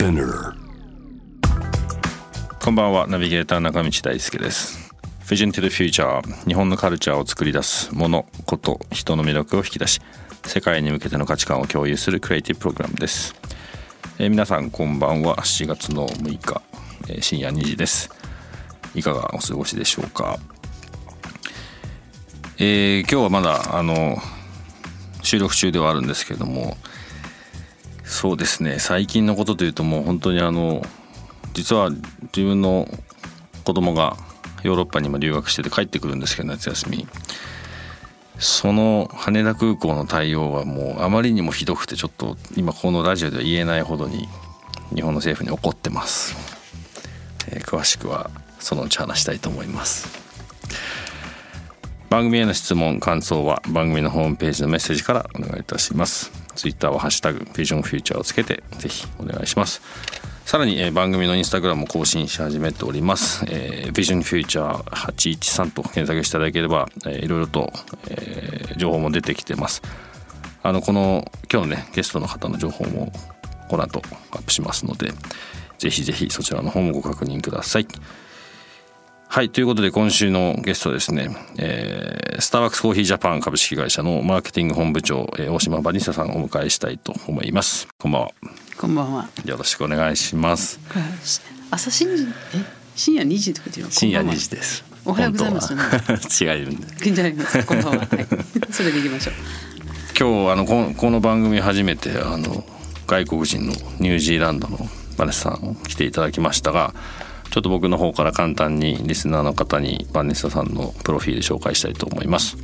Spinner. こんばんは。ナビゲーター中道大輔です。Vision to the Future 日本のカルチャーを作り出すものこと人の魅力を引き出し世界に向けての価値観を共有するクリエイティブプログラムです、えー皆さんこんばんは。7月の6日、えー深夜2時です。いかがお過ごしでしょうか？えー今日はまだあの収録中ではあるんですけれどもそうですね。最近のことというともう本当にあの実は自分の子供がヨーロッパにも留学してて帰ってくるんですけど夏休み。その羽田空港の対応はもうあまりにもひどくてちょっと今このラジオでは言えないほどに日本の政府に怒ってます、えー詳しくはそのうち話したいと思います。番組への質問感想は番組のホームページのメッセージからお願いいたします。ツイッターは「ハッシュタグビジョンフューチャー」をつけてぜひお願いします。さらに、えー番組のインスタグラムも更新し始めております、えー、ビジョンフューチャー813と検索していただければ、えーいろいろと、えー情報も出てきてます。あのこの今日のねゲストの方の情報もこの後アップしますのでぜひぜひそちらの方もご確認ください。はいということで今週のゲストはですね、えースターバックスコーヒージャパン株式会社のマーケティング本部長、えー大島バニサさんをお迎えしたいと思いますこんばんはこんばんは。よろしくお願いします朝深時え？深夜2時とかっていうの深夜こんばん2時ですおはようございます違うんでは。じゃあります。こんばんは。はい。それでいきましょう。今日あのここの番組初めてあの外国人のニュージーランドのバネスさん来ていただきましたがちょっと僕の方から簡単にリスナーの方にバンネッサさんのプロフィール紹介したいと思います。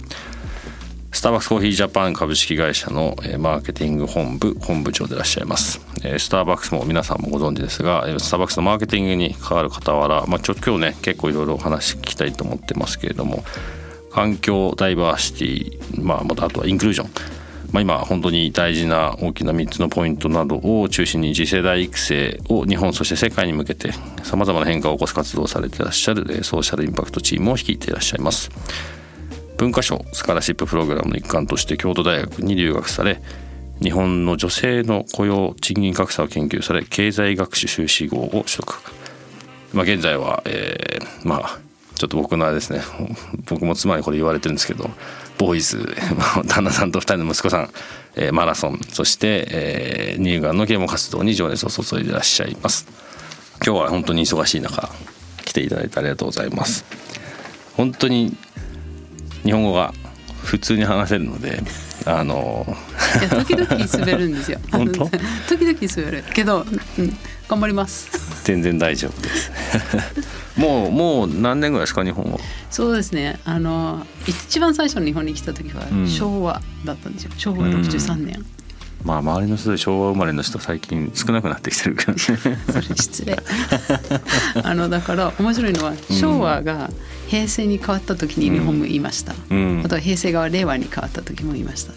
スターバックスコーヒージャパン株式会社のマーケティング本部本部長でいらっしゃいます。スターバックスも皆さんもご存知ですがスターバックスのマーケティングに関わる傍ら、まあ、ちょ今日ね結構いろいろお話聞きたいと思ってますけれども環境ダイバーシティ、まあ、またあとはインクルージョン、まあ、今本当に大事な大きな3つのポイントなどを中心に次世代育成を日本そして世界に向けてさまざまな変化を起こす活動をされてらっしゃるソーシャルインパクトチームを率いていらっしゃいます。文科省スカラシッププログラムの一環として京都大学に留学され日本の女性の雇用賃金格差を研究され経済学士修士号を取得。まあ、現在は、えーまあちょっと僕のあれですね。僕も妻にこれ言われてるんですけどボーイズ。旦那さんと2人の息子さん、えーマラソン。そして、えー乳がんの啓蒙活動に情熱を注いでいらっしゃいます。今日は本当に忙しい中来ていただいてありがとうございます。本当に日本語が普通に話せるのであのいや時々滑るんですよ。本当？時々滑るけど、うん、頑張ります。全然大丈夫です もうもう何年ぐらいですか日本語そうですね。あの一番最初に日本に来た時はうん昭和だったんですよ。昭和63年。まあ周りの人で昭和生まれの人最近少なくなってきてるからねそれ失礼。あのだから面白いのは昭和が平成に変わった時に日本もいました。うん。あとは平成が令和に変わった時もいました。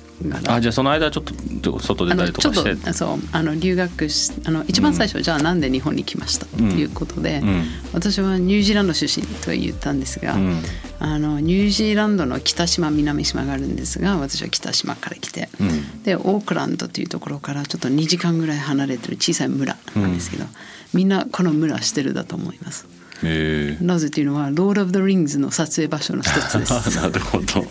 あじゃあその間ちょっと外出たあのちょっりとかしてとそうあの留学しあの一番最初、じゃあなんで日本に来ました？っていうことで、うん。私はニュージーランド出身と言ったんですが、うん。あのニュージーランドの北島南島があるんですが私は北島から来て、うん。でオークランドというところからちょっと2時間ぐらい離れてる小さい村なんですけど、みんなこの村知ってるだと思います。なぜというのは「ロード・オブ・ザ・リングズ」の撮影場所の一つです。なるほど。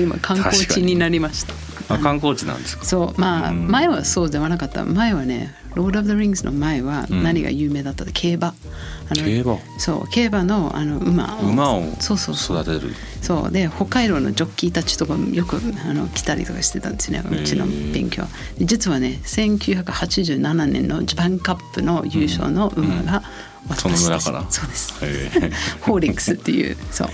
今観光地になりました。あ観光地なんですか？そうまあ、うん。前はそうではなかった。前はね「ロード・オブ・ザ・リングス」の前はうん。何が有名だった？か、競馬。あの競馬？そう競馬のあの馬を。馬をそうそうそう。育てる。そうで北海道のジョッキーたちとかよくあの来たりとかしてたんですねうちの勉強。で実はね1987年のジャパンカップの優勝の馬が私たちその村から。そうです。ホーリックスっていうそう。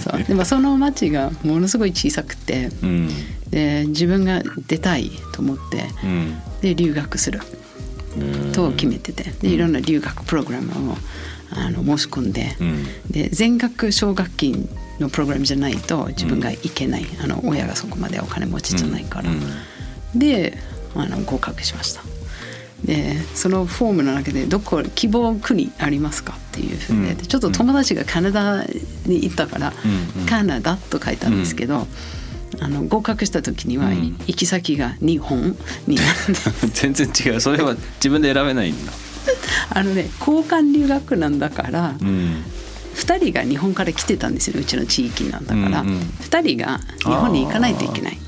そう。でもその町がものすごい小さくてうん。で自分が出たいと思ってうん。で留学する。と決めててでいろんな留学プログラムをあの申し込んで,、で全額奨学金のプログラムじゃないと自分が行けない、あの親がそこまでお金持ちじゃないから、であの合格しましたでそのフォームの中でどこ希望国ありますかっていうふうで,、ちょっと友達がカナダに行ったから、カナダと書いたんですけど、あの合格した時には行き先が日本になって。全然違う。それは自分で選べないんだ。あのね交換留学なんだから、うん2人が日本から来てたんですようちの地域なんだから、うんうん。2人が日本に行かないといけない。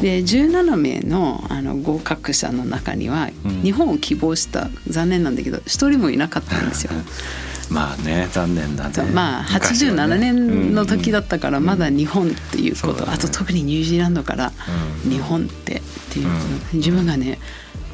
で17名のあの合格者の中には、うん日本を希望した残念なんだけど1人もいなかったんですよ。まあね残念だね。まあ昔はね。87年の時だうんったからまだ日本っていうこと、ね。あと特にニュージーランドからうん。日本ってっていう、自分がね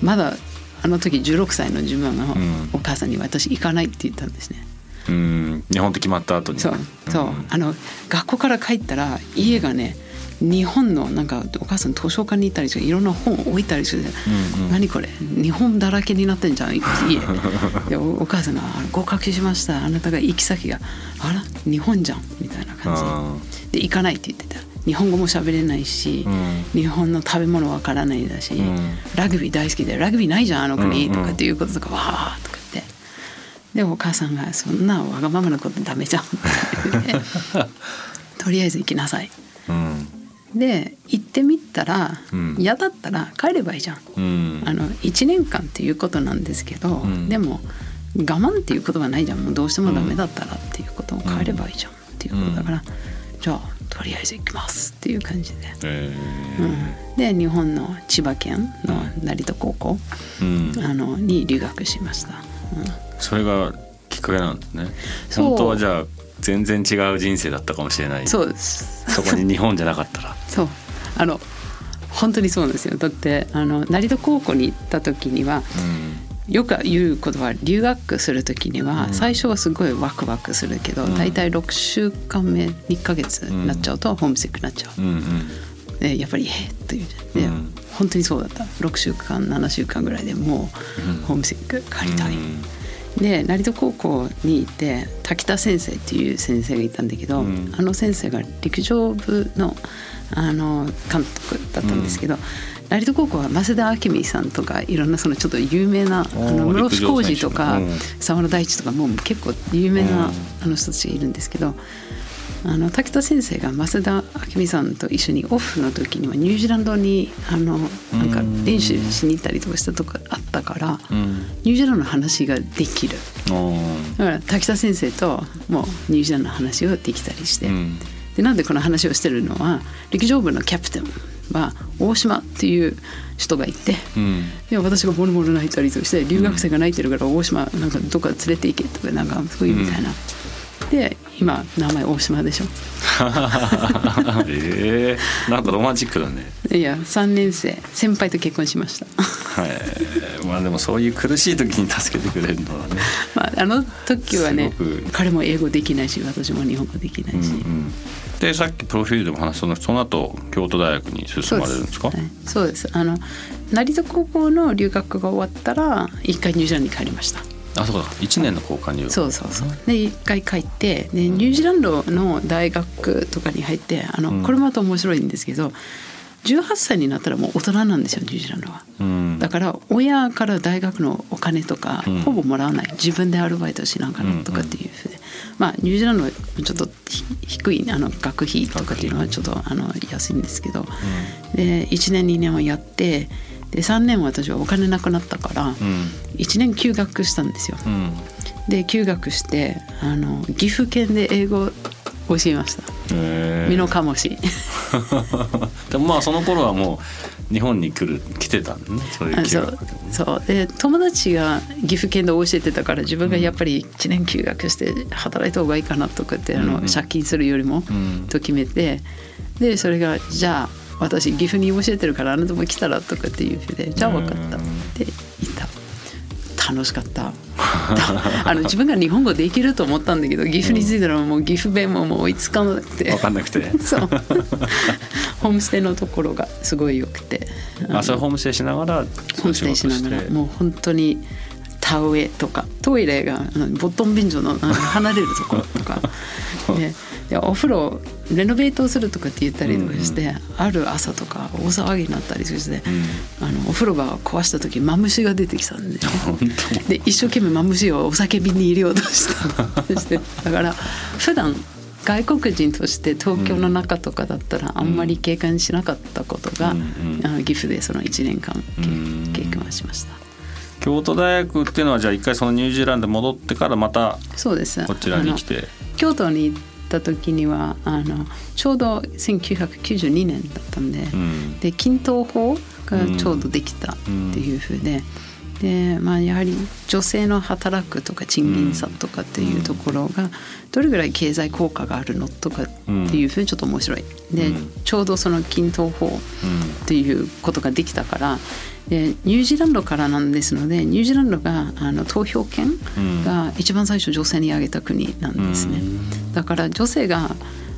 まだあの時16歳の自分のん。お母さんに私行かないって言ったんですね。うん。日本って決まった後に。そうそう、あの学校から帰ったら家がね日本のなんかお母さん図書館に行ったりしていろんな本置いたりして、うんうん。何これ日本だらけになってんじゃん家。でおお母さんがあの「合格しました。あなたが行き先があら日本じゃん」みたいな感あじで行かないって言ってた。日本語も喋れないし、うん。日本の食べ物わからないだし、ん。ラグビー大好きでラグビーないじゃんあの国、とかっていうこととかわーとでお母さんが「そんなわがままなことダメじゃん」とりあえず行きなさい。うん。で行ってみたらうん。嫌、だったら帰ればいいじゃん。うん。あの1年間っていうことなんですけど、ん。でも我慢っていうことはないじゃん。もうどうしてもダメだったらっていうことを変えればいいじゃんっていうことだから、じゃあとりあえず行きますっていう感じで、えうん、で日本の千葉県の成田高校、あのに留学しました、うんそれがきっかけなんですね本当はじゃあ全然違う人生だったかもしれない。そうです。そこに日本じゃなかったら。そう。あの本当にそうなんですよ。だってあの成田高校に行った時にはよく言うことは留学する時には最初はすごいワクワクするけど、大体6週間目1ヶ月になっちゃうとホームシックになっちゃう、うんうんでやっぱり「えっ?」というで、うん。本当にそうだった。6週間7週間ぐらいでもうホームシック帰りたい、うん。で成田高校にいて滝田先生っていう先生がいたんだけど、うん。あの先生が陸上部のあの監督だったんですけど、成田高校は増田明美さんとかいろんなそのちょっと有名なあの室伏浩二とか沢野大地とかもう結構有名なうん。あの人たちがいるんですけど。あの滝田先生が増田明美さんと一緒にオフの時にはニュージーランドにあのなんか練習しに行ったりとかしたとこあったから、うん。ニュージーランドの話ができる。だから滝田先生ともうニュージーランドの話をできたりして、うん。でなんでこの話をしてるのは陸上部のキャプテンは大島っていう人がいて、うん。で私がボロボロ泣いたりとして留学生が泣いてるから大島なんかどっか連れて行けとかなんかそういうみたいな、で今名前大島でしょ。えー、なんかロマンチックだね。いや3年生先輩と結婚しました。はい。まあでもそういう苦しい時に助けてくれるのはね。まああの時はね彼も英語できないし私も日本語できないし、うんうん。でさっきプロフィールでも話したのその後京都大学に進まれるんですか？はい。そうです。あの成田高校の留学が終わったら一回ニュージーランドに帰りましたあそうか。1年の交換留学。そうそうそう。で一回帰ってでニュージーランドの大学とかに入ってあの、うん。これもまた面白いんですけど18歳になったらもう大人なんですよニュージーランドは。うん。だから親から大学のお金とかうん。ほぼもらわない。自分でアルバイトしながらとかっていうふうで、まあニュージーランドはちょっとひ低いあの学費とかっていうのはちょっとあの安いんですけど、で1年2年はやってで3年は私はお金なくなったからうん。1年休学したんですよ。うん。で休学してあの岐阜県で英語を教えました。へ美濃加茂市でもまあその頃はもう日本に来る来てたねそういうあそうそう。で友達が岐阜県で教えてたから自分がやっぱり1年休学して働いた方がいいかなとかって、あのうんうん。借金するよりも、うん。と決めてでそれがじゃあ私岐阜に教えてるからあなたも来たらとかっていうふうでじゃあ分かったって言った。楽しかった。あの自分が日本語できると思ったんだけど岐阜に着いたらもう岐阜弁ももう追いつかなくて。分かんなくて。そう。ホームステイのところがすごい良くて。あそれホームステイしながらホームステイしながらもう本当に田植えとかトイレがボットン便所の離れるところとか。ででお風呂レノベートするとかって言ったりとかして、うんうん、ある朝とか大騒ぎになったりして、うん、あのお風呂場壊した時マムシが出てきたんで。で一生懸命マムシをお酒瓶に入れようとし てだから普段外国人として東京の中とかだったらあんまり経験しなかったことが、うん。岐阜でその1年間経験はしました。京都大学っていうのはじゃあ一回そのニュージーランド戻ってからまたそうですこちらに来て京都に行った時にはあのちょうど1992年だったんでうん、で均等法がちょうどできたっていうふうで。うんでまあ、やはり女性の働くとか賃金差とかっていうところがどれぐらい経済効果があるのとかっていうふうにちょっと面白い。でちょうどその均等法っていうことができたからでニュージーランドからなんですのでニュージーランドがあの投票権が一番最初女性に挙げた国なんですね。だから女性が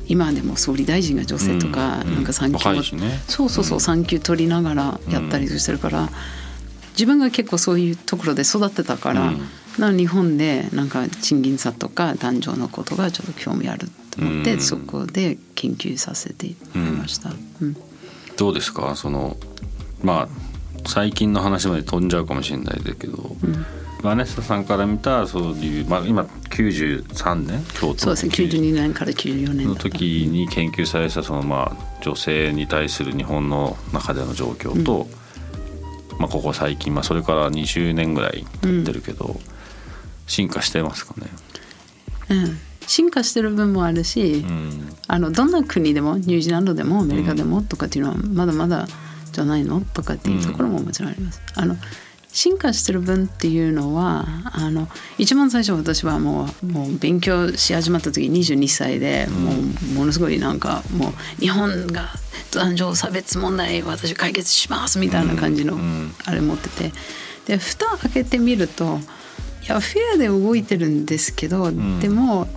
今でも総理大臣が女性とか、なんか産休、ね、そうそうそう産休取りながらやったりしてるから、自分が結構そういうところで育ってたから、うん、日本でなんか賃金差とか男女のことがちょっと興味あると思って、そこで研究させてもらいました。どうですか？そのまあ最近の話まで飛んじゃうかもしれないですけど、うん、バネッサさんから見たそういう、まあ、今93年京都そうですね92年から94年の時に研究されたその、まあ、女性に対する日本の中での状況と、うん、まあ、ここ最近、まあ、それから20年ぐらい経ってるけど、うん、進化してますかね、うん。進化してる分もあるし、うん、あのどんな国でもニュージーランドでもアメリカでもとかっていうのはまだまだじゃないの？とかっていうところももちろんあります。あの進化してる分っていうのはあの一番最初私はもうもう勉強し始まった時22歳で、もうものすごいなんかもう日本が男女差別問題私解決しますみたいな感じのあれ持ってて。で蓋開けてみるといやフェアで動いてるんですけど、でも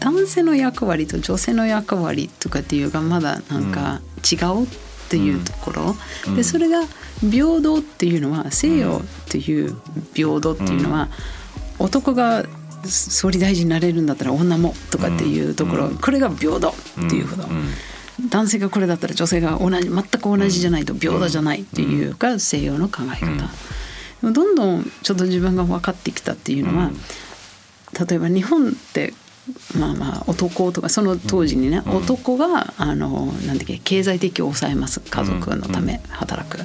男性の役割と女性の役割とかっていうがまだなんか違うっていうところ、うん、でそれが平等っていうのは西洋っていう平等っていうのは、男が総理大臣になれるんだったら女もとかっていうところ、これが平等っていうこと、男性がこれだったら女性が同じ全く同じじゃないと平等じゃないっていうか西洋の考え方、どんどんちょっと自分が分かってきたっていうのは、例えば日本ってまあまあ男とかその当時にね、うん、男があのなんだっけ経済的を抑えます家族のため働く、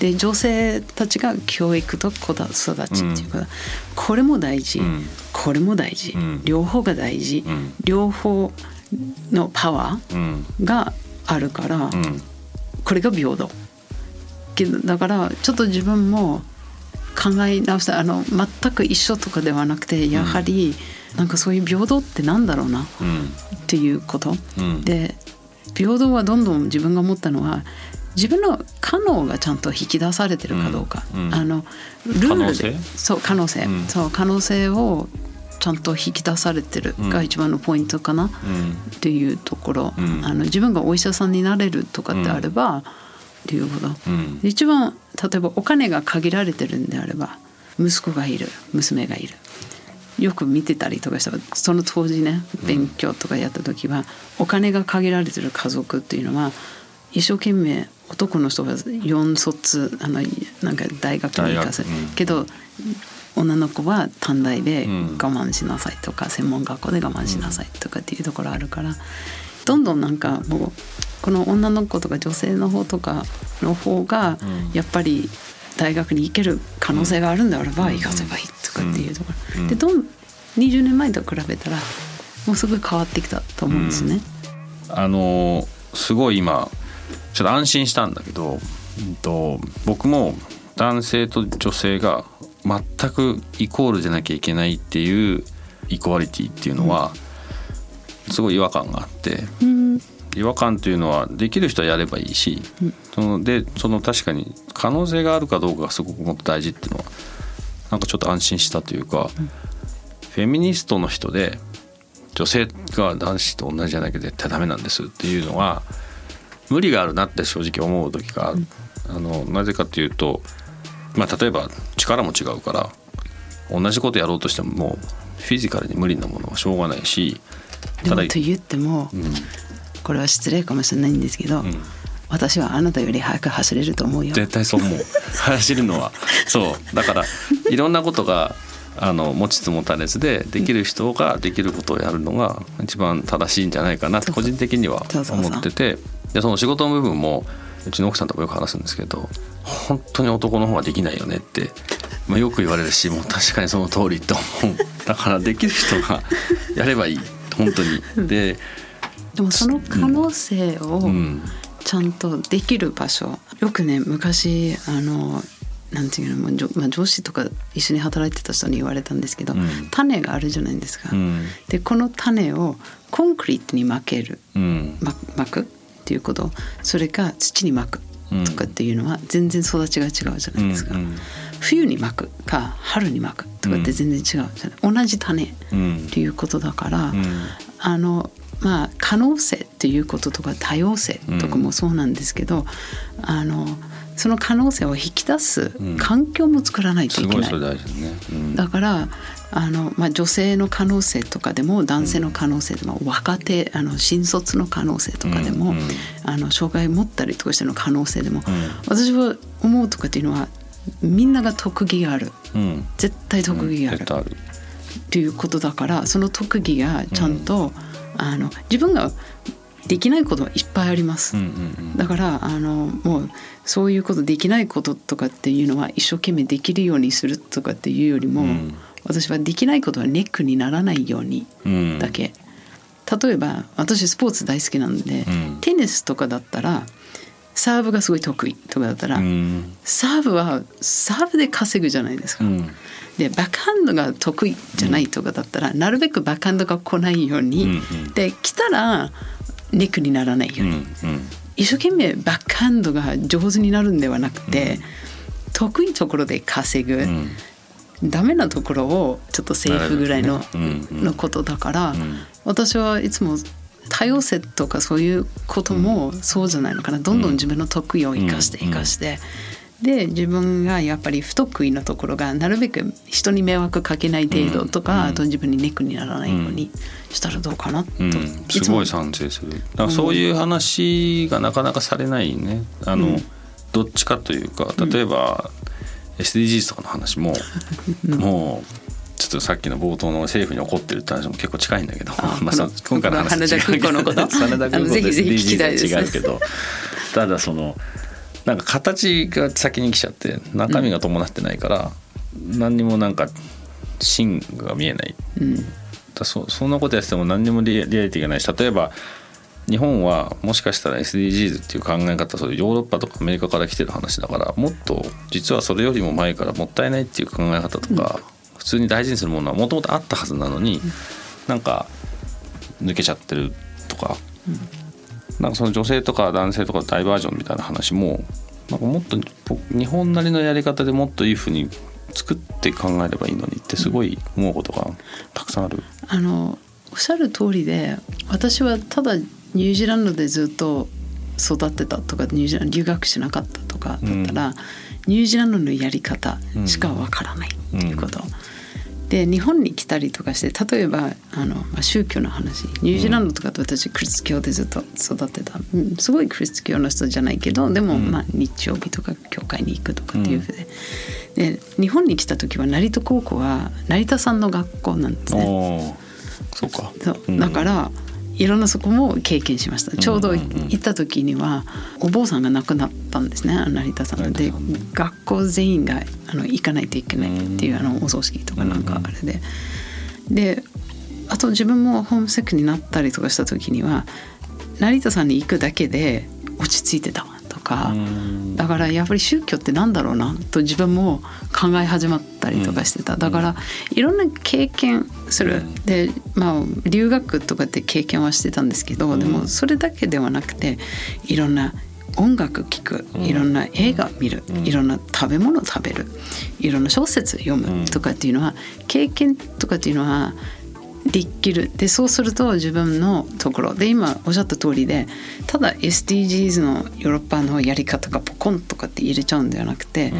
で女性たちが教育と子育ちっていうか、うん、これも大事、これも大事、両方が大事、両方のパワーがあるから、これが平等。けどだからちょっと自分も考え直した。あの全く一緒とかではなくてやはり、うんなんかそういう平等ってなんだろうなっていうこと、うん、で平等はどんどん自分が思ったのは自分の可能がちゃんと引き出されてるかどうか、うん。うん、あのルールで。そう可能性、そう可能性をちゃんと引き出されてるが一番のポイントかなっていうところ、あの自分がお医者さんになれるとかってあれば、っていうこと、一番例えばお金が限られてるんであれば息子がいる娘がいるよく見てたりとかした。その当時ね勉強とかやった時は、お金が限られてる家族っていうのは一生懸命男の人が4卒あのなんか大学に行かせる、うん、けど女の子は短大で我慢しなさいとか、うん、専門学校で我慢しなさいとかっていうところあるからどんどんなんかもうこの女の子とか女性の方とかの方がやっぱり大学に行ける可能性があるんであれば行かせばいいとかっていうところ、でどん20年前と比べたらもうすごい変わってきたと思うんですね。あのすごい今ちょっと安心したんだけど、うんと、僕も男性と女性が全くイコールでなきゃいけないっていうイコアリティっていうのはすごい違和感があって、うん、違和感というのはできる人はやればいいし、うん、そのでその確かに可能性があるかどうかがすごくもっと大事っていうのはなんかちょっと安心したというか、フェミニストの人で女性が男子と同じじゃなきゃ絶対ダメなんですっていうのは無理があるなって正直思う時が、うん、あのなぜかというと、まあ、例えば力も違うから同じことやろうとしてももうフィジカルに無理なものはしょうがないしただと言っても、うん、これは失礼かもしれないんですけど、うん、私はあなたより早く走れると思うよ。絶対そう思う。走るのは。そう。だからいろんなことがあの持ちつ持たれずでできる人ができることをやるのが一番正しいんじゃないかなって個人的には思ってて。でその仕事の部分もうちの奥さんともよく話すんですけど本当に男の方ができないよねって、まあ、よく言われるしもう確かにその通りと思う。だからできる人がやればいい。本当に。ででもその可能性をちゃんとできる場所、よくね昔あのなんていうの、まあ、上司とか一緒に働いてた人に言われたんですけど、うん、種があるじゃないですか。うん、でこの種をコンクリートに巻ける、うん、巻くっていうことそれか土に巻くとかっていうのは全然育ちが違うじゃないですか。冬に巻くか春に巻くとかって全然違うじゃない、同じ種っていうことだから、あのまあ可能性っていうこととか多様性とかもそうなんですけど、あの。その可能性を引き出す環境も作らないといけない。うんね。うん、だからあの、まあ、女性の可能性とかでも男性の可能性でも、若手あの新卒の可能性とかでも、うん、あの障害を持ったりとかしての可能性でも、私は思うとかっていうのはみんなが特技がある、絶対特技がある。っていうことだからその特技がちゃんと、あの自分ができないことはいっぱいあります、だからあのもうそういうことできないこととかっていうのは一生懸命できるようにするとかっていうよりも、うん、私はできないことはネックにならないようにだけ、うん、例えば私スポーツ大好きなんで、うん、テニスとかだったらサーブがすごい得意とかだったら、サーブはサーブで稼ぐじゃないですか。でバックハンドが得意じゃないとかだったら、なるべくバックハンドが来ないように、で来たらネックにならないように、一生懸命バックハンドが上手になるんではなくて、得意ところで稼ぐ、ダメなところをちょっとセーフぐらいの,、のことだから、私はいつも多様性とかそういうこともそうじゃないのかな、どんどん自分の得意を生かして生かして。で自分がやっぱり不得意なところがなるべく人に迷惑かけない程度とか、あと自分にネックにならないようにしたらどうかなと、うん、すごい賛成する。だからそういう話がなかなかされないね。あの、うん、どっちかというか例えば、うん、SDGs とかの話も、もうちょっとさっきの冒頭の政府に怒ってるって話も結構近いんだけど。まあ、今回の話羽田空港のこと？羽田空港と？SDGs は違うけど。ただそのなんか形が先に来ちゃって中身が伴ってないから、何にもなんか芯が見えない。うん。だそそんなことやってても何にもリアリティがないし例えば日本はもしかしたら SDGs っていう考え方それヨーロッパとかアメリカから来てる話だからもっと実はそれよりも前からもったいないっていう考え方とか、うん、普通に大事にするものはもともとあったはずなのに、うん、なんか抜けちゃってるとか、うん、なんかその女性とか男性とかダイバージョンみたいな話もなんかもっと日本なりのやり方でもっといいふうに作って考えればいいのにってすごい思うことがたくさんある。あのおっしゃる通りで私はただニュージーランドでずっと育ってたとかニュージーランド留学しなかったとかだったら、うん、ニュージーランドのやり方しかわからないっていうこと。うんで日本に来たりとかして例えばあの、まあ、宗教の話。ニュージーランドとかと私クリス教でずっと育ってた、うん、すごいクリス教の人じゃないけどでも、まあ、日曜日とか教会に行くとかっていうふうで、で日本に来た時は成田高校は成田さんの学校なんですね。そうか。そう。だから、いろんなそこも経験しました。ちょうど行った時にはお坊さんが亡くなったんですね成田さんで学校全員があの行かないといけないっていうあのお葬式とかなんかあれで。であと自分もホームセックになったりとかした時には成田さんに行くだけで落ち着いてたわかだからやっぱり宗教ってなんだろうなと自分も考え始まったりとかしてた。だからいろんな経験する。でまあ留学とかって経験はしてたんですけどでもそれだけではなくていろんな音楽聴くいろんな映画見る、いろんな食べ物食べるいろんな小説読むとかっていうのは、経験とかっていうのはできる。でそうすると自分のところ。で今おっしゃった通りでただ SDGs のヨーロッパのやり方がポコンとかって入れちゃうんではなくて、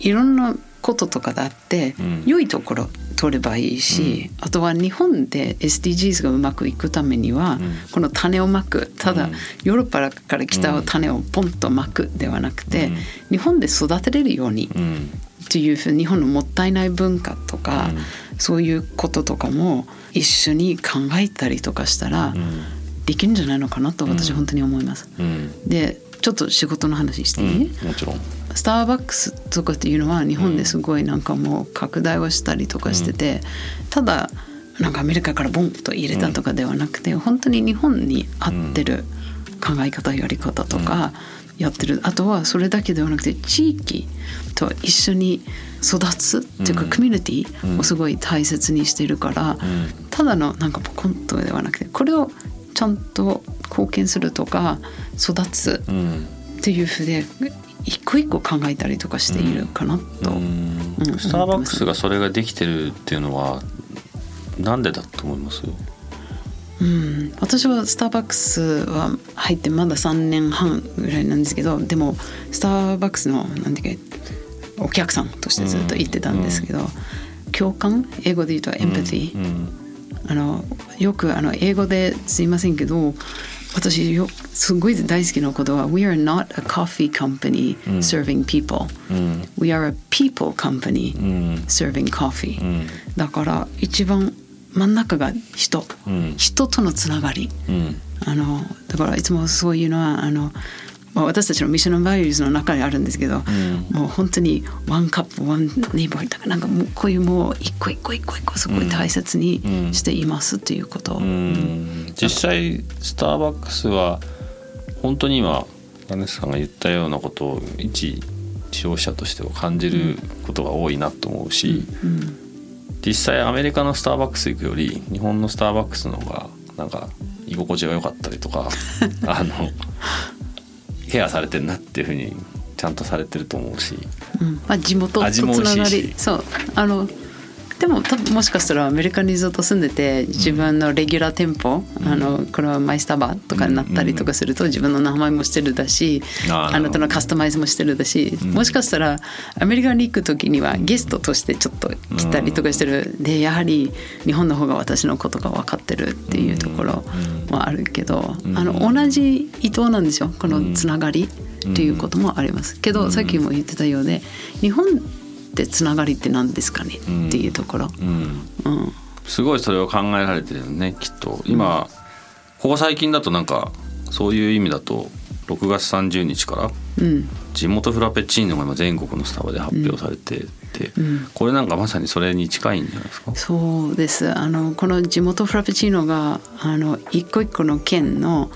いろんなこととかだって、良いところ取ればいいし、あとは日本で SDGs がうまくいくためには、この種をまくただヨーロッパから来た種をポンとまくではなくて、日本で育てれるように、っていうふう日本のもったいない文化とか、そういうこととかも一緒に考えたりとかしたら、できるんじゃないのかなと私は本当に思います。でちょっと仕事の話していい、もちろん。スターバックスとかっていうのは日本ですごいなんかもう拡大をしたりとかしてて、ただなんかアメリカからボンと入れたとかではなくて、本当に日本に合ってる考え方やり方とかやってる、あとはそれだけではなくて地域と一緒に育つっていうか、コミュニティをすごい大切にしてるから、ただのなんかポコンとではなくてこれをちゃんと貢献するとか育つっていうふうで一個一個考えたりとかしているかなと、うん。うん、スターバックスがそれができてるっていうのはなんでだと思います？うん、私はスターバックスは入ってまだ3年半ぐらいなんですけどでもスターバックスのなんていうかお客さんとしてずっと言ってたんですけど、うん、共感？英語で言うとエンパティ、うんあのよくあの英語ですいませんけど私よすごい大好きなことは We are not a coffee company serving people、We are a people company serving coffee、だから一番真ん中が人、人とのつながり、あのだからいつもそういうのはあのまあ、私たちのミッションバリューズの中にあるんですけど、うん、もう本当にワンカップワンネイバーだか。らなんかもうこういうもう一個一個一個一個すごい大切にしていますっていうこと、うん。うん、実際スターバックスは本当に今アネスさんが言ったようなことを一消費者としては感じることが多いなと思うし、実際アメリカのスターバックス行くより日本のスターバックスの方がなんか居心地が良かったりとか あのケアされてるなっていうふうにちゃんとされてると思うし、うん。まあ、地元とつながり。そう。あのでも多分もしかしたらアメリカにずっと住んでて自分のレギュラー店舗、うん、あのこれはマイスタバとかになったりとかすると自分の名前もしてるだし、うん、あなたのカスタマイズもしてるだし、うん、もしかしたらアメリカに行く時にはゲストとしてちょっと来たりとかしてる。でやはり日本の方が私のことが分かってるっていうところもあるけど、あの同じ伊藤なんですよこのつながりっていうこともあります。けど、さっきも言ってたようで日本ってつながりって何ですかね、っていうところ、うん。すごいそれを考えられてるねきっと。今、ここ最近だとなんかそういう意味だと6月30日から地元フラペチーノが今全国のスタバで発表されてて、うん、これなんかまさにそれに近いんじゃないですか？そうです。あのこの地元フラペチーノがあの一個一個の県の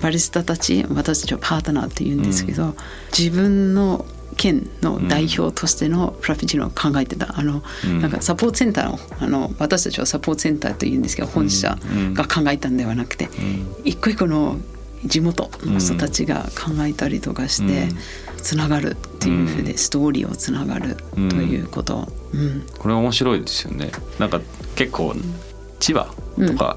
バリスタたち、うん、私たちはパートナーって言うんですけど、うん、自分の県の代表としてのフラペチーノを考えてた。あの、うん、なんかサポートセンターのあの私たちはサポートセンターというんですけど本社が考えたんではなくて、うん、一個一個の地元の人たちが考えたりとかしてつながるっていうふうでストーリーをつながるということ、うん、これ面白いですよね。なんか結構千葉とか、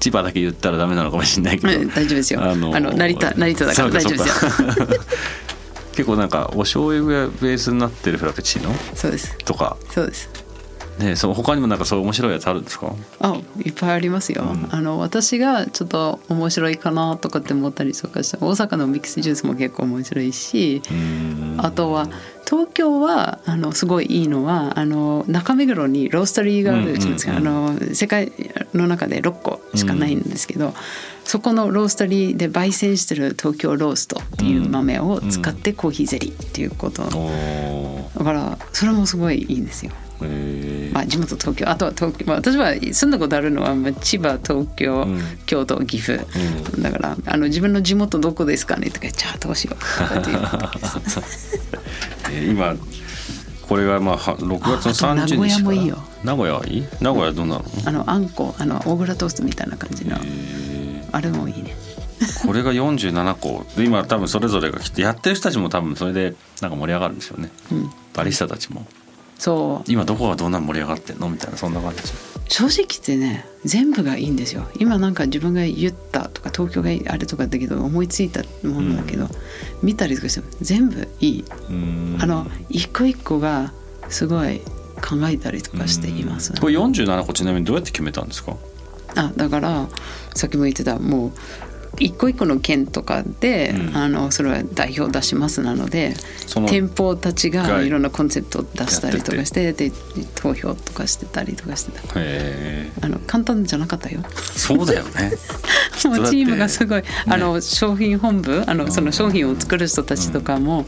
千葉だけ言ったらダメなのかもしれないけど、大丈夫ですよ。あの成田成田だから大丈夫ですよ 結構なんかお醤油がベースになってるフラペチーノ？そうです。とか？そうです。ね、そう他にもなんかそう面白いやつあるんですか？あいっぱいありますよ、うん、あの私がちょっと面白いかなとかって思ったりとかして大阪のミックスジュースも結構面白いしあとは東京はあのすごいいいのはあの中目黒にローストリーがあるじゃないですか、あの世界の中で6個しかないんですけど、そこのローストリーで焙煎してる東京ローストっていう豆を使ってコーヒーゼリーっていうこと、だからそれもすごいいいんですよ。まあ、地元東京。あとは東京、まあ、私は住んだことあるのは、まあ、千葉東京、うん、京都岐阜、うん、だからあの自分の地元どこですかね？とか言っちゃどうしよう。っていう。今これがまあ6月の30日名古屋もいいよ。名古屋はいい？名古屋どうなの？あのあんこあの大蔵トーストみたいな感じのあれもいいね。これが47個。で今多分それぞれが来てやってる人たちも多分それでなんか盛り上がるんですよね、うん。バリスタたちも。そう。今どこがどんなに盛り上がってんの？みたいなそんな感じ。正直言ってね全部がいいんですよ。今なんか自分が言ったとか東京があれとかだけど思いついたものだけど、見たりとかしても全部いい、うん。あの一個一個がすごい考えたりとかしています、これ47個ちなみにどうやって決めたんですか？あだからさっきも言ってたもう一個一個の県とかで、うん。あのそれは代表出しますなので店舗たちががいろんなコンセプトを出したりとかしてで投票とかしてたりとかしてた。あの簡単じゃなかったよ。そうだよね。もうチームがすごい、ね。あの商品本部あのその商品を作る人たちとかも、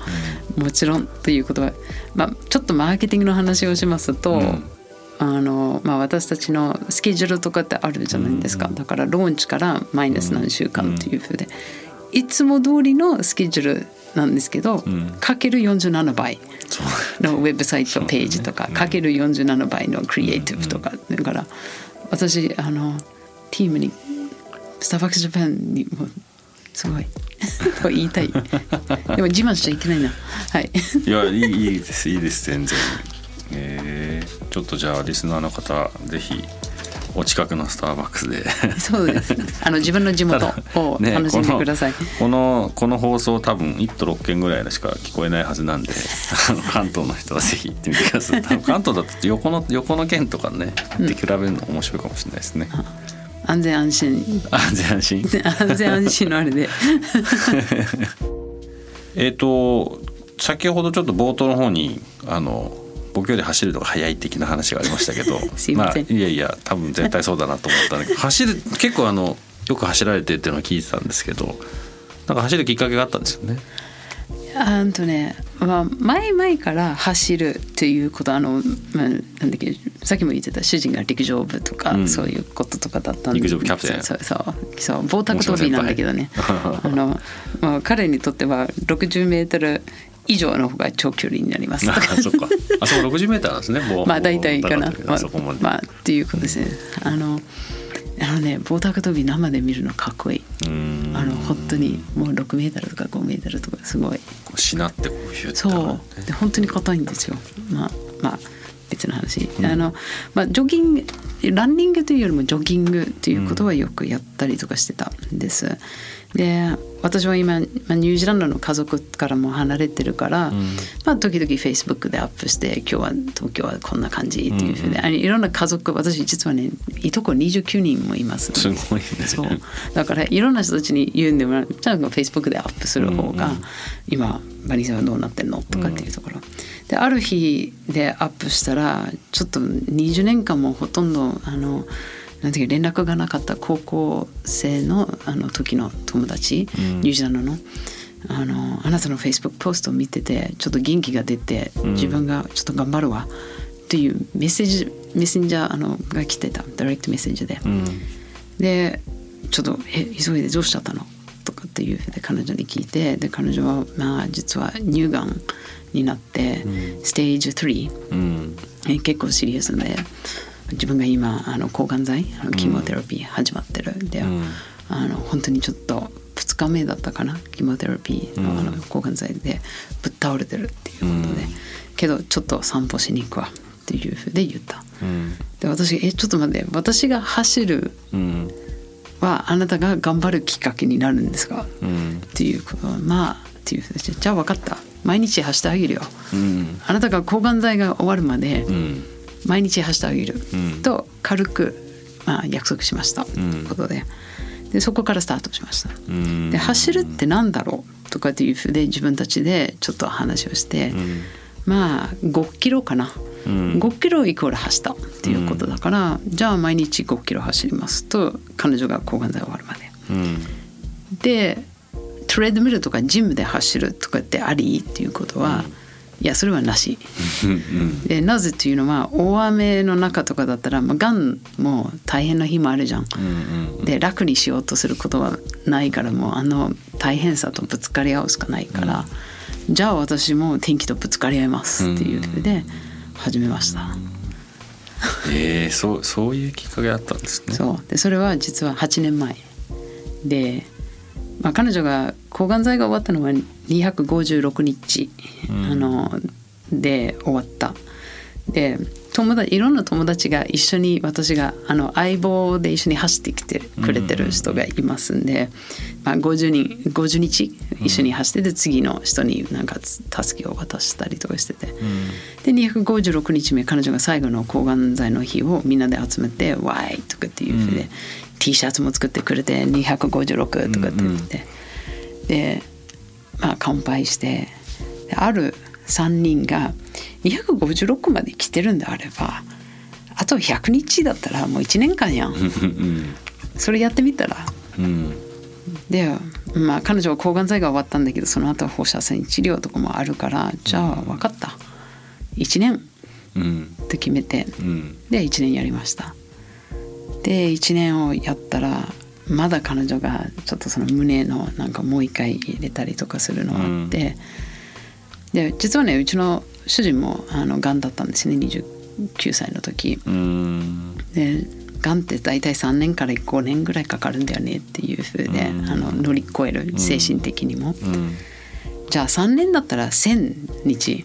もちろんということは、まあ、ちょっとマーケティングの話をしますと、うんあのまあ、私たちのスケジュールとかってあるじゃないですか、だからローンチからマイナス何週間というふうで、いつも通りのスケジュールなんですけど、ん。かける47倍のウェブサイトページとか、かける47倍のクリエイティブとか、だから私あのチームにスターバックスジャパンにもすごいと言いたい。でも自慢しちゃいけないな。はい。いやいいいいですいいです全然えー、ちょっとじゃあリスナーの方ぜひお近くのスターバックスで。そうです。あの自分の地元を ね楽しんでください、このこの放送多分1都6県ぐらいしか聞こえないはずなんで 関東の人はぜひ行ってみてください。関東だと横の横の県とかね行って比べるの面白いかもしれないですね、安全安心。安全安心？安全安心のあれで。えっと先ほどちょっと冒頭の方にあの僕より走るのが速い的な話がありましたけど。まあ、いやいや多分絶対そうだなと思ったんだけど。走る結構あのよく走られてっていうのは聞いてたんですけど。なんか走るきっかけがあったんですよね。あんとね、まあ、前々から走るっていうことあの、まあ、なんだっけさっきも言ってた主人が陸上部とか、うん。そういうこととかだったんで陸上部キャプテンそうそうそう棒高跳びなんだけどね。あの、まあ、彼にとっては60メートル以上の方が長距離になります。とかあそっか。あそこ60メーターなんですね。もうまあ大体かな。もうまあまあっていうことですね。あのあのね棒高跳び生で見るのかっこいい。うん。あの本当にもう6メートルとか5メートルとかすごい。こうしなってこうヒュッてそう。で本当に硬いんですよ。まあまあ別の話、あのまあジョギングランニングというよりもジョギングっていうことはよくやったりとかしてたんです、で私は今、まあ、ニュージーランドの家族からも離れてるから、まあ、時々フェイスブックでアップして今日は東京はこんな感じっていうふうで、あのいろんな家族私実はねいとこ29人もいますすごいね。そう。だからいろんな人たちに言うんでもじゃあフェイスブックでアップする方が、今バニーさんはどうなってんのとかっていうところ、である日でアップしたらちょっと20年間もほとんどあのなんていうか連絡がなかった高校生のあの時の友達、ニュージーランドの。あのあなたのフェイスブックポストを見ててちょっと元気が出て自分がちょっと頑張るわっていうメッセージメッセンジャーあのが来てた。ダイレクトメッセージで、うん。でちょっと「え急いでどうしちゃったの?」とかっていうふうで彼女に聞いてで彼女はまあ実は乳がんになって、ステージ3うん。え結構シリアスで自分が今あの抗がん剤あのキモテラピー始まってるんで、ん。あの本当にちょっと2日目だったかな？キモテラピーのあの抗がん剤でぶっ倒れてるっていうことで、けどちょっと散歩しに行くわっていうふうで言った。うん。で私「えちょっと待って私が走るうん。はあなたが頑張るきっかけになるんですか?」うん。っていうことはまあっていうふうでじゃあ分かった。毎日走ってあげるよ。うん。あなたが抗がん剤が終わるまでうん毎日走ってあげる、うん。と軽く、まあ、約束しました、ということで。でそこからスタートしました。うん。で走るってなんだろうとかっていうふうで自分たちでちょっと話をして、まあ5キロかな、うん。5キロイコール走った。っていうことだから、じゃあ毎日5キロ走りますと彼女が抗がん剤終わるまで。うん。でトレードミルとかジムで走るとかってあり？っていうことは、いやそれはなし。うんでなぜというのは大雨の中とかだったら、まあ、がんも大変な日もあるじゃん。うんで楽にしようとすることはないからもうあの大変さとぶつかり合うしかないから、じゃあ私も天気とぶつかり合いますっていうふうで始めました。えー、そうそういうきっかけだったんですね。そうでそれは実は8年前でまあ、彼女が抗がん剤が終わったのは256日、あので終わった。で友達いろんな友達が一緒に私があの相棒で一緒に走ってきてくれてる人がいますんで、まあ、50, 人50日一緒に走ってて次の人になんか助けを渡したりとかしてて、で256日目彼女が最後の抗がん剤の日をみんなで集めて「わい!」とかっていうふうで、T シャツも作ってくれて256とかって言って、でまあ乾杯してある3人が「256まで来てるんであればあと100日だったらもう1年間やん。それやってみたら、うん、でまあ彼女は抗がん剤が終わったんだけどその後は放射線治療とかもあるからじゃあ分かった。1年。って決めて、うん、で1年やりました。で1年をやったらまだ彼女がちょっとその胸のなんかもう一回入れたりとかするのがあって、うん、で実はねうちの主人もあのがんだったんですね。29歳の時。でがんって大体3年から5年ぐらいかかるんだよねっていうふうであの乗り越える精神的にも。じゃあ3年だったら1,000日。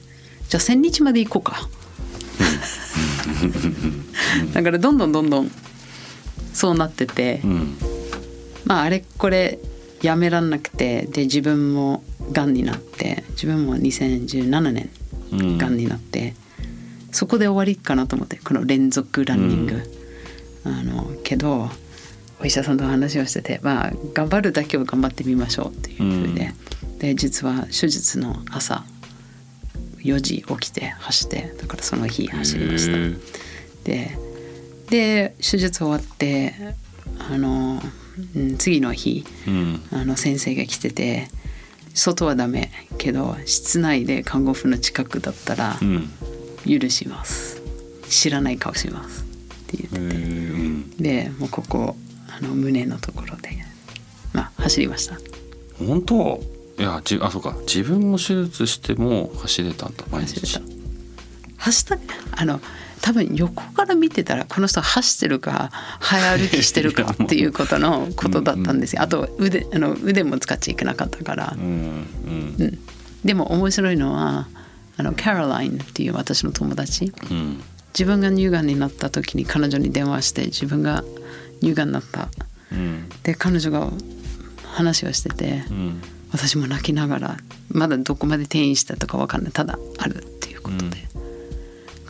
じゃあ1,000日まで行こうか。だからどんどんどんどんそうなってて、うん、まああれこれやめらんなくてで自分もがんになって自分も2017年がん。になって、うん、そこで終わりかなと思ってこの連続ランニング、うん、あのけどお医者さんと話をしてて、まあ、頑張るだけを頑張ってみましょうっていうふうで、ん、で実は手術の朝4時起きて走ってだからその日走りました。でで手術終わってあの、うん、次の日、うん、あの先生が来てて外はダメけど室内で看護婦の近くだったら許します、うん、知らない顔しますって言ってて、うん、でもうここあの胸のところでまあ走りました。本当？いやじあそうか。自分も手術しても走れたんだ毎日。走ったあの多分横から見てたらこの人走ってるか早歩きしてるかっていうことのことだったんですよ。あと腕あの腕も使っちゃいけなかったから。うん、うん、でも面白いのはあのキャロラインっていう私の友達、うん、自分が乳がんになった時に彼女に電話して自分が乳がんになった。うん、で彼女が話をしてて、私も泣きながらまだどこまで転院したとか分かんないただあるっていうことで。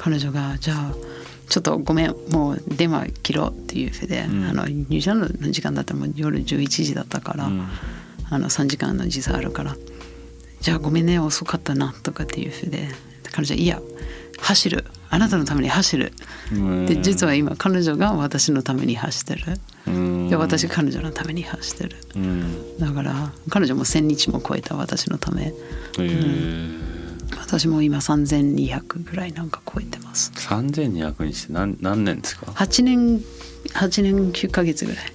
彼女がじゃあちょっとごめんもう電話切ろうっていうふうで、うん、あの入社の時間だったらもう夜11時だったから、うん、あの3時間の時差あるからじゃあごめんね遅かったなとかっていうふうで彼女いや走る。あなたのために走る、で実は今彼女が私のために走ってる、で私彼女のために走ってる、だから彼女も1,000日も超えた私のため。うん私も今3200ぐらいなんか超えてます。3200にして何何年ですか？8年8年9か月ぐらい。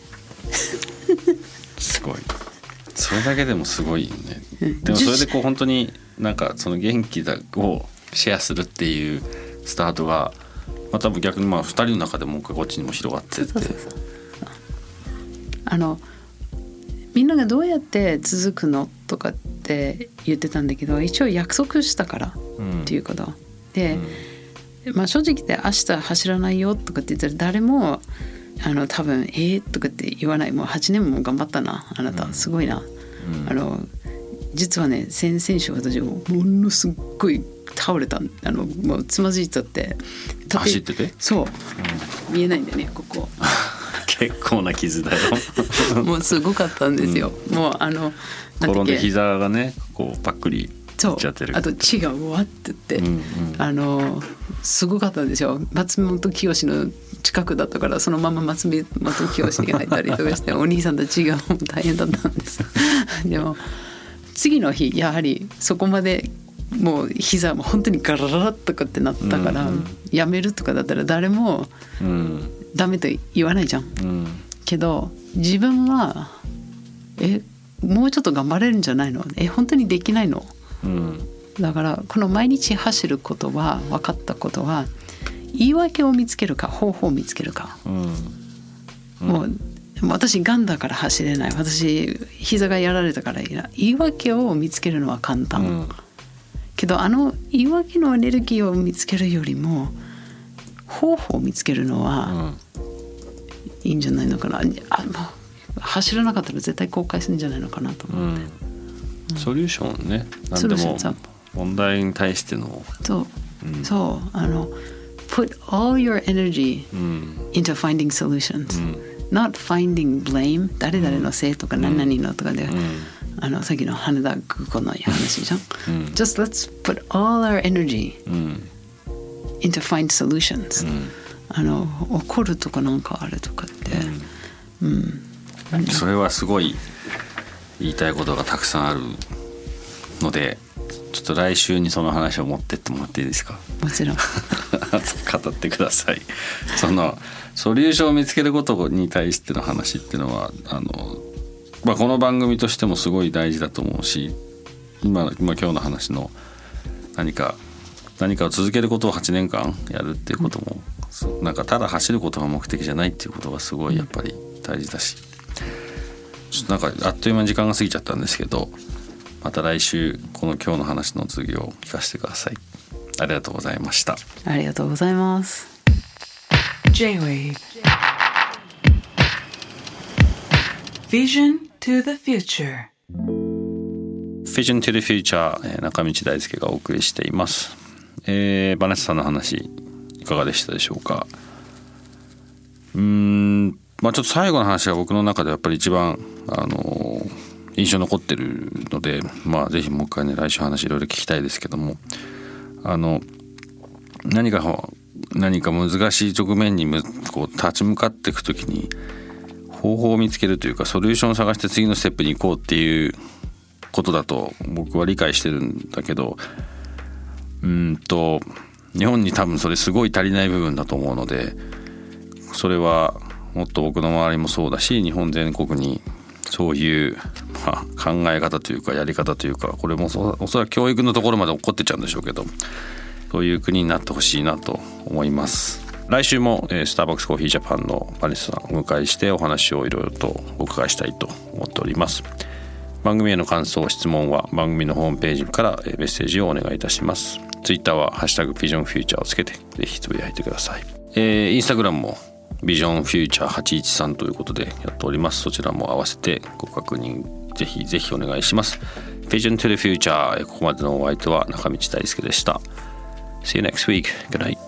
すごい。それだけでもすごいよね、でもそれでこう本当になんかその元気だをシェアするっていうスタートがまあ多分逆にまあ2人の中でもこっちにも広がってって。あのみんながどうやって続くのとかって言ってたんだけど一応約束したからっていうこと、うん、で、うん、まあ正直言って明日走らないよとかって言ったら誰もあの多分「えー?」とかって言わない。もう8年も頑張ったな。あなた。すごいな、うん、あの実はね先々週私ものすごい倒れたあのもうつまずいちゃって。走ってて？そう、うん、見えないんだよねここ 結構な傷だよもうすごかったんですよ、うん、もうあの転んで膝がねこうパックリそう。あと血がわってって、うんうん、あのすごかったんですよ。松本清の近くだったからそのまま松本清に入ったりとかして お兄さんたちが大変だったんです。でも次の日やはりそこまでもう膝も本当にガラララとかってなったから、うんうん、やめるとかだったら誰もダメと言わないじゃん。うん、けど自分はえもうちょっと頑張れるんじゃないの？え本当にできないの、うん、だからこの毎日走ることは分かったことは言い訳を見つけるか方法を見つけるか、うん、もう私がんだから走れない。私膝がやられたから言い訳を見つけるのは簡単、うん、けどあの言い訳のエネルギーを見つけるよりも方法を見つけるのは、いいんじゃないのかな。あ、まあ、走らなかったら絶対後悔するんじゃないのかなと思って、うん、ソリューションね。何でも問題に対しての。そう、うん、そう。あの put all your energy into finding solutions、not finding blame. 誰々のせいとか何々のとかで、あのさっきの羽田空港の話じゃん、just let's put all our energy into find solutions、あの怒るとかなんかあるとかって、うん。それはすごい言いたいことがたくさんあるのでちょっと来週にその話を持ってってもらっていいですか？もちろん。語ってください。そのソリューションを見つけることに対しての話っていうのはあの、まあ、この番組としてもすごい大事だと思うし今今今日の話の何か何かを続けることを8年間やるっていうことも、うん、なんかただ走ることが目的じゃないっていうことがすごいやっぱり大事だし、ちょっとなんかあっという間に時間が過ぎちゃったんですけどまた来週この今日の話の次を聞かせてください。ありがとうございました。ありがとうございます。J-Wave Vision to the Future Vision to the Future 中道大輔がお送りしています、えー、バネスさんの話いかがでしたでしょうか？うんまあちょっと最後の話が僕の中でやっぱり一番あの印象残ってるのでまあ是非もう一回ね来週話いろいろ聞きたいですけどもあの何か何か難しい直面にこう立ち向かっていく時に方法を見つけるというかソリューションを探して次のステップに行こうっていうことだと僕は理解してるんだけどうんと日本に多分それすごい足りない部分だと思うのでそれはもっと僕の周りもそうだし日本全国にそういう、まあ、考え方というかやり方というかこれもそおそらく教育のところまで起こってちゃうんでしょうけどそういう国になってほしいなと思います。来週も、え、スターバックスコーヒージャパンのマリスさんをお迎えしてお話をいろいろとお伺いしたいと思っております。番組への感想質問は番組のホームページからメッセージをお願いいたします。ツイッターはハッシュタグビジョンフューチャーをつけてぜひつぶやいてください、えー、インスタグラムもビジョンフューチャー813ということでやっております。そちらも合わせてご確認ぜひぜひお願いします。Vision to the Future ここまでのお相手は中道大輔でした。See you next week. Good night.